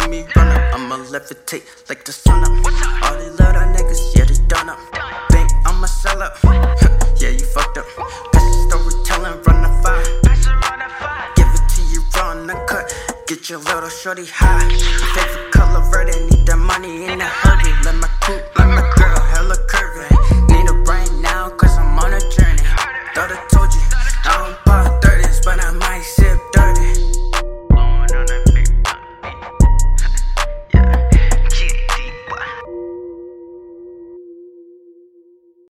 see me run up. I'ma levitate like the sun up. All they love our niggas, yeah, they done up. Think I'ma sell up. yeah, you fucked up. Pass storytelling, run the fire. Give it to you, run the cut. Get your little shorty high. Favorite color red, I need that money in a hurry. Let my coupe, let my girl, hella curvy. Need a brain now, cause I'm on a journey. Throw the